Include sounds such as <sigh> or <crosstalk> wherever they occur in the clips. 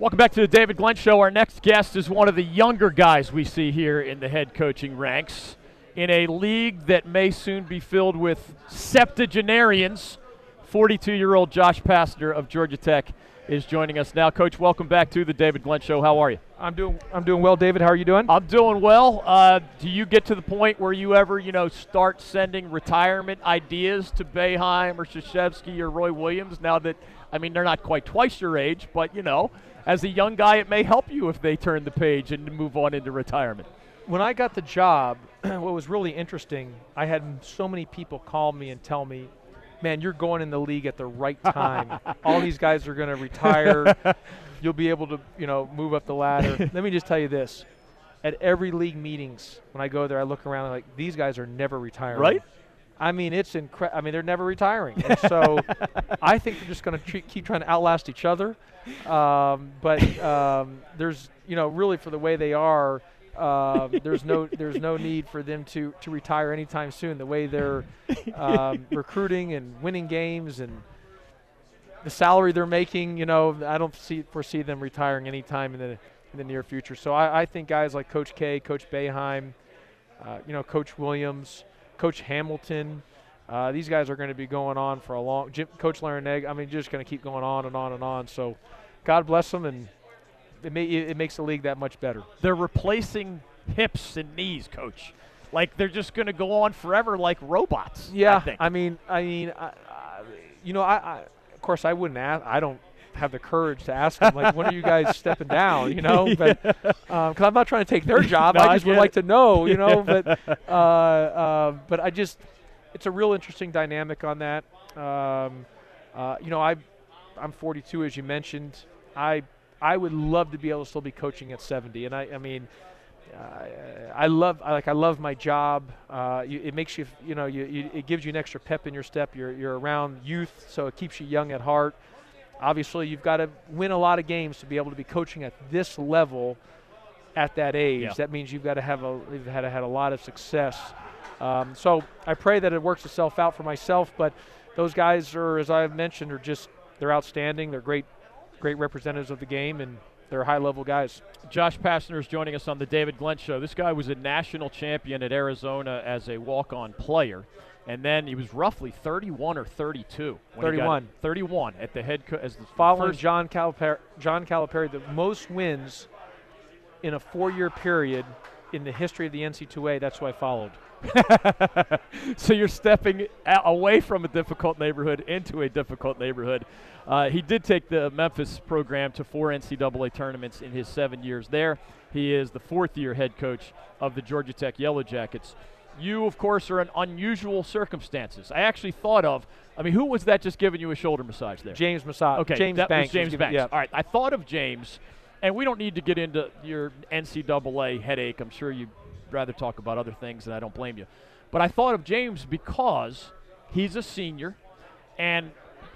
Welcome back to the David Glenn Show. Our next guest is one of the younger guys we see here in the head coaching ranks in a league that may soon be filled with septuagenarians. 42 year old Josh Pastner of Georgia Tech is joining us now. Coach, welcome back to the David Glenn Show. How are you? I'm doing I'm doing well, David. How are you doing? I'm doing well. Uh, do you get to the point where you ever, you know, start sending retirement ideas to Boeheim or Krzyzewski or Roy Williams now that, I mean, they're not quite twice your age, but, you know, as a young guy, it may help you if they turn the page and move on into retirement. When I got the job, <clears throat> what was really interesting, I had so many people call me and tell me, man, you're going in the league at the right time. <laughs> All these guys are going to retire. You'll be able to, you know, move up the ladder. <laughs> Let me just tell you this. At every league meetings, when I go there, I look around like these guys are never retiring. Right? I mean, it's incredible. I mean, they're never retiring. And so <laughs> I think they're just going to keep trying to outlast each other. Um, but um, there's, you know, really for the way they are, uh, there's no there's no need for them to to retire anytime soon. The way they're um, <laughs> recruiting and winning games and the salary they're making, you know, I don't see foresee them retiring anytime in the in the near future. So I, I think guys like Coach K, Coach Boeheim, uh, you know, Coach Williams, Coach Hamilton. Uh, these guys are going to be going on for a long. Jim, Coach Larrañaga, I mean, just going to keep going on and on and on. So, God bless them, and it, may, it makes the league that much better. They're replacing hips and knees, Coach. Like they're just going to go on forever, like robots. Yeah, I, I mean, I mean, I, you know, I, I, of course I wouldn't ask. I don't have the courage to ask them like, when are you guys <laughs> stepping down? You know, but because um, I'm not trying to take their <laughs> job, no, I just I would it. like to know. You know, <laughs> but uh, uh, but I just it's a real interesting dynamic on that. Um, uh, you know, I I'm 42 as you mentioned. I I would love to be able to still be coaching at 70, and I I mean. Uh, I love I like I love my job. Uh, you, it makes you you know you, you, it gives you an extra pep in your step. You're you're around youth, so it keeps you young at heart obviously you've got to win a lot of games to be able to be coaching at this level at that age. Yeah. That means you've got to have a you've had to had a lot of success. Um, so I pray that it works itself out for myself. But those guys are, as I've mentioned, are just they're outstanding. They're great, great representatives of the game, and they're high level guys. Josh Pastner is joining us on the David Glenn Show. This guy was a national champion at Arizona as a walk on player. And then he was roughly 31 or 32. 31. 31 at the head co- as the Following first John Calipari, John Calipari, the most wins in a four-year period in the history of the NCAA. That's who I followed. <laughs> so you're stepping away from a difficult neighborhood into a difficult neighborhood. Uh, he did take the Memphis program to four NCAA tournaments in his seven years there. He is the fourth year head coach of the Georgia Tech Yellow Jackets. You, of course, are in unusual circumstances. I actually thought of, I mean, who was that just giving you a shoulder massage there? James Massage. Okay, James that Banks. was James was Banks. giving- All right, I thought of James, and we don't need to get into your NCAA headache. I'm sure you'd rather talk about other things, and I don't blame you. But I thought of James because he's a senior, and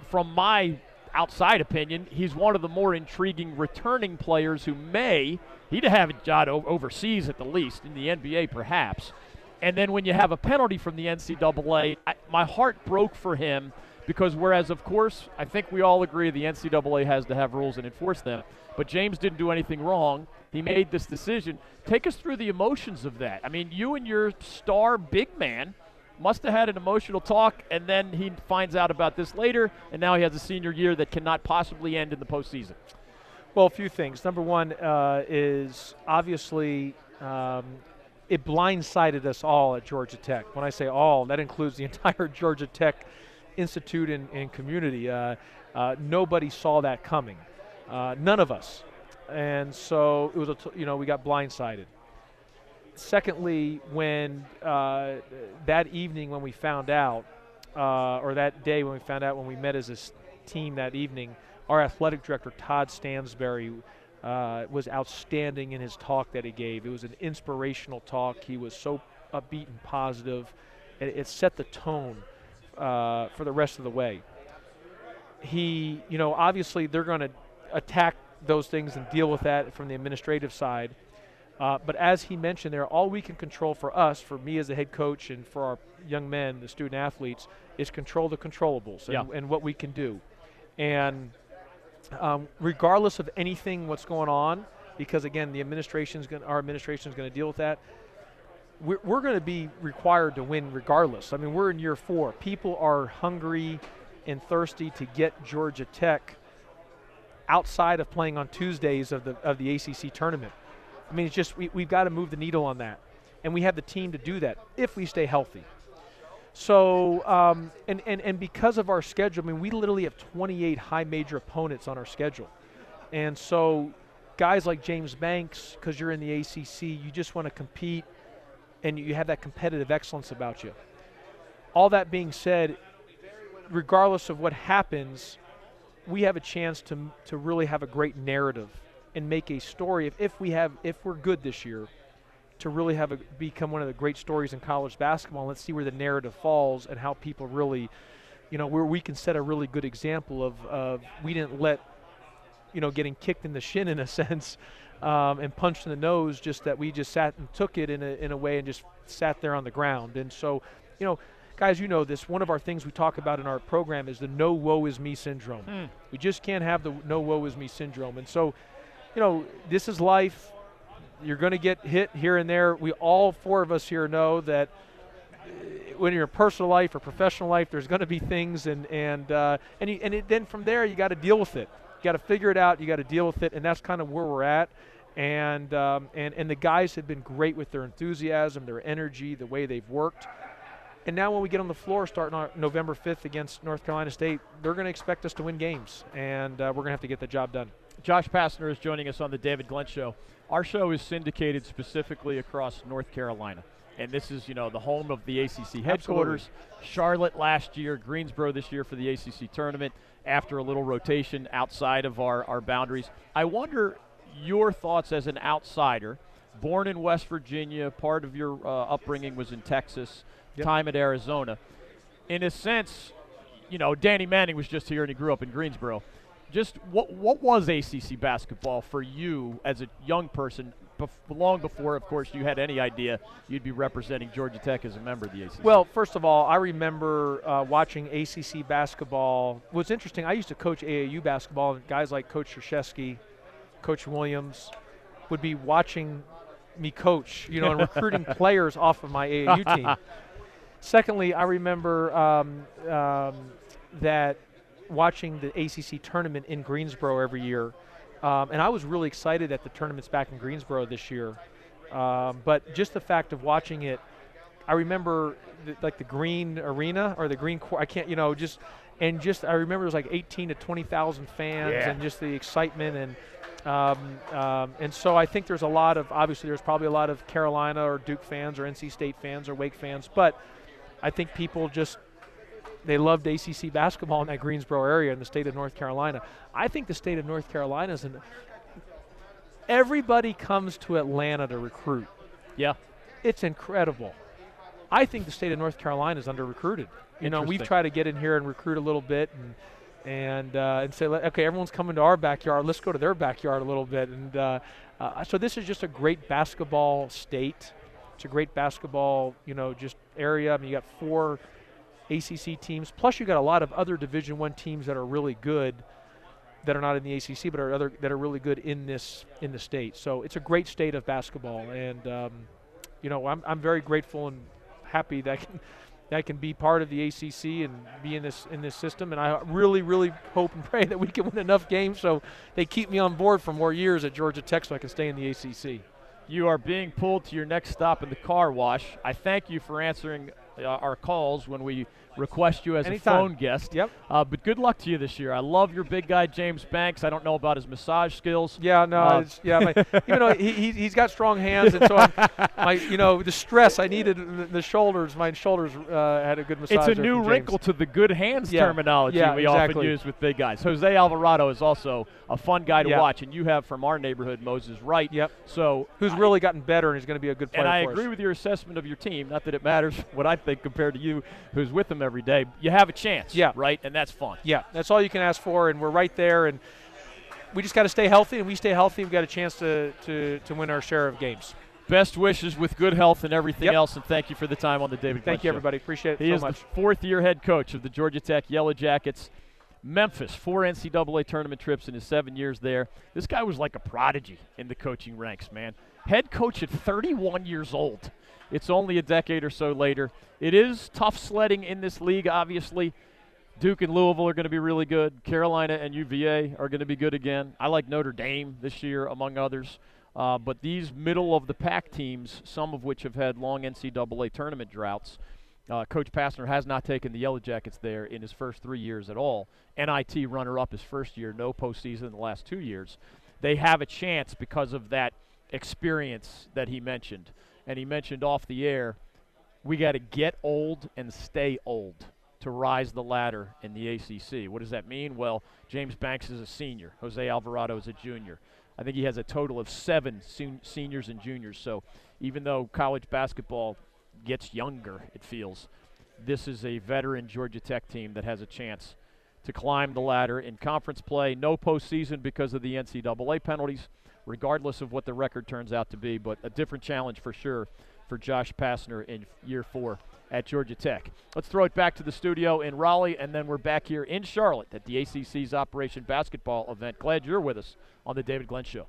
from my outside opinion, he's one of the more intriguing returning players who may he'd have a job overseas at the least in the NBA perhaps. And then when you have a penalty from the NCAA, I, my heart broke for him because whereas of course I think we all agree the NCAA has to have rules and enforce them, but James didn't do anything wrong. He made this decision. Take us through the emotions of that. I mean, you and your star big man must have had an emotional talk, and then he finds out about this later, and now he has a senior year that cannot possibly end in the postseason. Well, a few things. Number one uh, is obviously um, it blindsided us all at Georgia Tech. When I say all, that includes the <laughs> entire Georgia Tech Institute and, and community. Uh, uh, nobody saw that coming. Uh, none of us. And so it was, a t- you know, we got blindsided. Secondly, when uh, that evening when we found out, uh, or that day when we found out when we met as a team that evening, our athletic director Todd Stansbury uh, was outstanding in his talk that he gave. It was an inspirational talk. He was so upbeat and positive. It, it set the tone uh, for the rest of the way. He, you know, obviously they're going to attack those things and deal with that from the administrative side. Uh, but as he mentioned there, all we can control for us, for me as a head coach, and for our young men, the student athletes, is control the controllables and, Yeah. and what we can do. And um, regardless of anything what's going on, because again, the administration's going, our administration is going to deal with that. We're, we're going to be required to win regardless. I mean, we're in year four. People are hungry and thirsty to get Georgia Tech outside of playing on Tuesdays of the of the ACC tournament. I mean, it's just we, we've got to move the needle on that, and we have the team to do that if we stay healthy. So, um, and, and, and because of our schedule, I mean, we literally have 28 high major opponents on our schedule. And so, guys like James Banks, because you're in the ACC, you just want to compete and you have that competitive excellence about you. All that being said, regardless of what happens, we have a chance to, to really have a great narrative and make a story. If, if we have, if we're good this year, to really have a, become one of the great stories in college basketball. Let's see where the narrative falls and how people really, you know, where we can set a really good example of, of we didn't let, you know, getting kicked in the shin in a <laughs> sense um, and punched in the nose, just that we just sat and took it in a, in a way and just sat there on the ground. And so, you know, guys, you know this. One of our things we talk about in our program is the no woe is me syndrome. Hmm. We just can't have the no woe is me syndrome. And so, you know, this is life you're going to get hit here and there. We all four of us here know that uh, when you're in personal life or professional life, there's going to be things, and and uh, and you, and it, then from there you got to deal with it. You got to figure it out. You got to deal with it, and that's kind of where we're at. And um, and and the guys have been great with their enthusiasm, their energy, the way they've worked. And now when we get on the floor starting on November 5th against North Carolina State, they're going to expect us to win games, and uh, we're going to have to get the job done. Josh Pastner is joining us on the David Glenn Show. Our show is syndicated specifically across North Carolina. And this is, you know, the home of the ACC headquarters. Absolutely. Charlotte last year, Greensboro this year for the ACC tournament after a little rotation outside of our, our boundaries. I wonder your thoughts as an outsider, born in West Virginia, part of your uh, upbringing was in Texas, Yep. time at Arizona. In a sense, you know, Danny Manning was just here and he grew up in Greensboro just what what was ACC basketball for you as a young person? Bef- long before, of course, you had any idea you'd be representing Georgia Tech as a member of the ACC. Well, first of all, I remember uh, watching ACC basketball. What's interesting, I used to coach AAU basketball, and guys like Coach Krzyzewski, Coach Williams would be watching me coach, you know, and <laughs> recruiting players off of my AAU team. <laughs> Secondly, I remember um, um, that watching the ACC tournament in Greensboro every year, um, and I was really excited that the tournament's back in Greensboro this year. Um, but just the fact of watching it, I remember the, like the green arena or the green. court. I can't, you know, just and just I remember it was like 18 to 20,000 fans Yeah. and just the excitement and. Um, um, and so I think there's a lot of obviously there's probably a lot of Carolina or Duke fans or NC State fans or Wake fans, but I think people just they loved ACC basketball in that Greensboro area in the state of North Carolina. I think the state of North Carolina is an. Everybody comes to Atlanta to recruit. yeah, It's incredible. I think the state of North Carolina is under recruited. You know, we've tried to get in here and recruit a little bit and and uh, and say, okay, everyone's coming to our backyard. Let's go to their backyard a little bit. And uh, uh, so this is just a great basketball state. It's a great basketball, you know, just area. I mean, you got four ACC teams. Plus, you got a lot of other Division One teams that are really good, that are not in the ACC, but are other that are really good in this in the state. So it's a great state of basketball, and um, you know, I'm I'm very grateful and happy that I can, that I can be part of the ACC and be in this in this system. And I really, really hope and <laughs> pray that we can win enough games so they keep me on board for more years at Georgia Tech so I can stay in the ACC. You are being pulled to your next stop in the car wash. I thank you for answering uh, our calls when we request you as Anytime. a phone guest. Yep. Uh, but good luck to you this year. I love your big guy James Banks. I don't know about his massage skills. Yeah, no, Uh, it's, yeah. My, even though he, he he's got strong hands, and so I'm, my you know the stress I needed the, the shoulders. My shoulders uh, had a good massage. It's a new wrinkle to the good hands Yeah. terminology Yeah, we often use with big guys. Jose Alvarado is also a fun guy to Yeah. watch, and you have from our neighborhood Moses Wright. Yep. So Who's I- really gotten better and is going to be a good player and I agree us. with your assessment of your team. Not that it matters what I think compared to you, who's with them every day. You have a chance, Yeah. right? And that's fun. Yeah, that's all you can ask for, and we're right there. And we just got to stay healthy, and we stay healthy. We've got a chance to, to, to win our share of games. Best wishes with good health and everything Yep. else, and thank you for the time on the David. Thank Glenn you, Show. everybody. Appreciate it He so is much. the fourth-year head coach of the Georgia Tech Yellow Jackets. Memphis, four NCAA tournament trips in his seven years there. This guy was like a prodigy in the coaching ranks, man. Head coach at 31 years old. It's only a decade or so later. It is tough sledding in this league, obviously. Duke and Louisville are going to be really good. Carolina and UVA are going to be good again. I like Notre Dame this year, among others. Uh, but these middle of the pack teams, some of which have had long NCAA tournament droughts, uh, Coach Pastner has not taken the Yellow Jackets there in his first three years at all. NIT runner up his first year, no postseason in the last two years. They have a chance because of that experience that he mentioned. And he mentioned off the air, we got to get old and stay old to rise the ladder in the ACC. What does that mean? Well, James Banks is a senior, Jose Alvarado is a junior. I think he has a total of seven sen- seniors and juniors. So even though college basketball gets younger, it feels, this is a veteran Georgia Tech team that has a chance to climb the ladder in conference play. No postseason because of the NCAA penalties, regardless of what the record turns out to be, but a different challenge for sure for Josh Pastner in year four at Georgia Tech. Let's throw it back to the studio in Raleigh, and then we're back here in Charlotte at the ACC's Operation Basketball event. Glad you're with us on the David Glenn Show.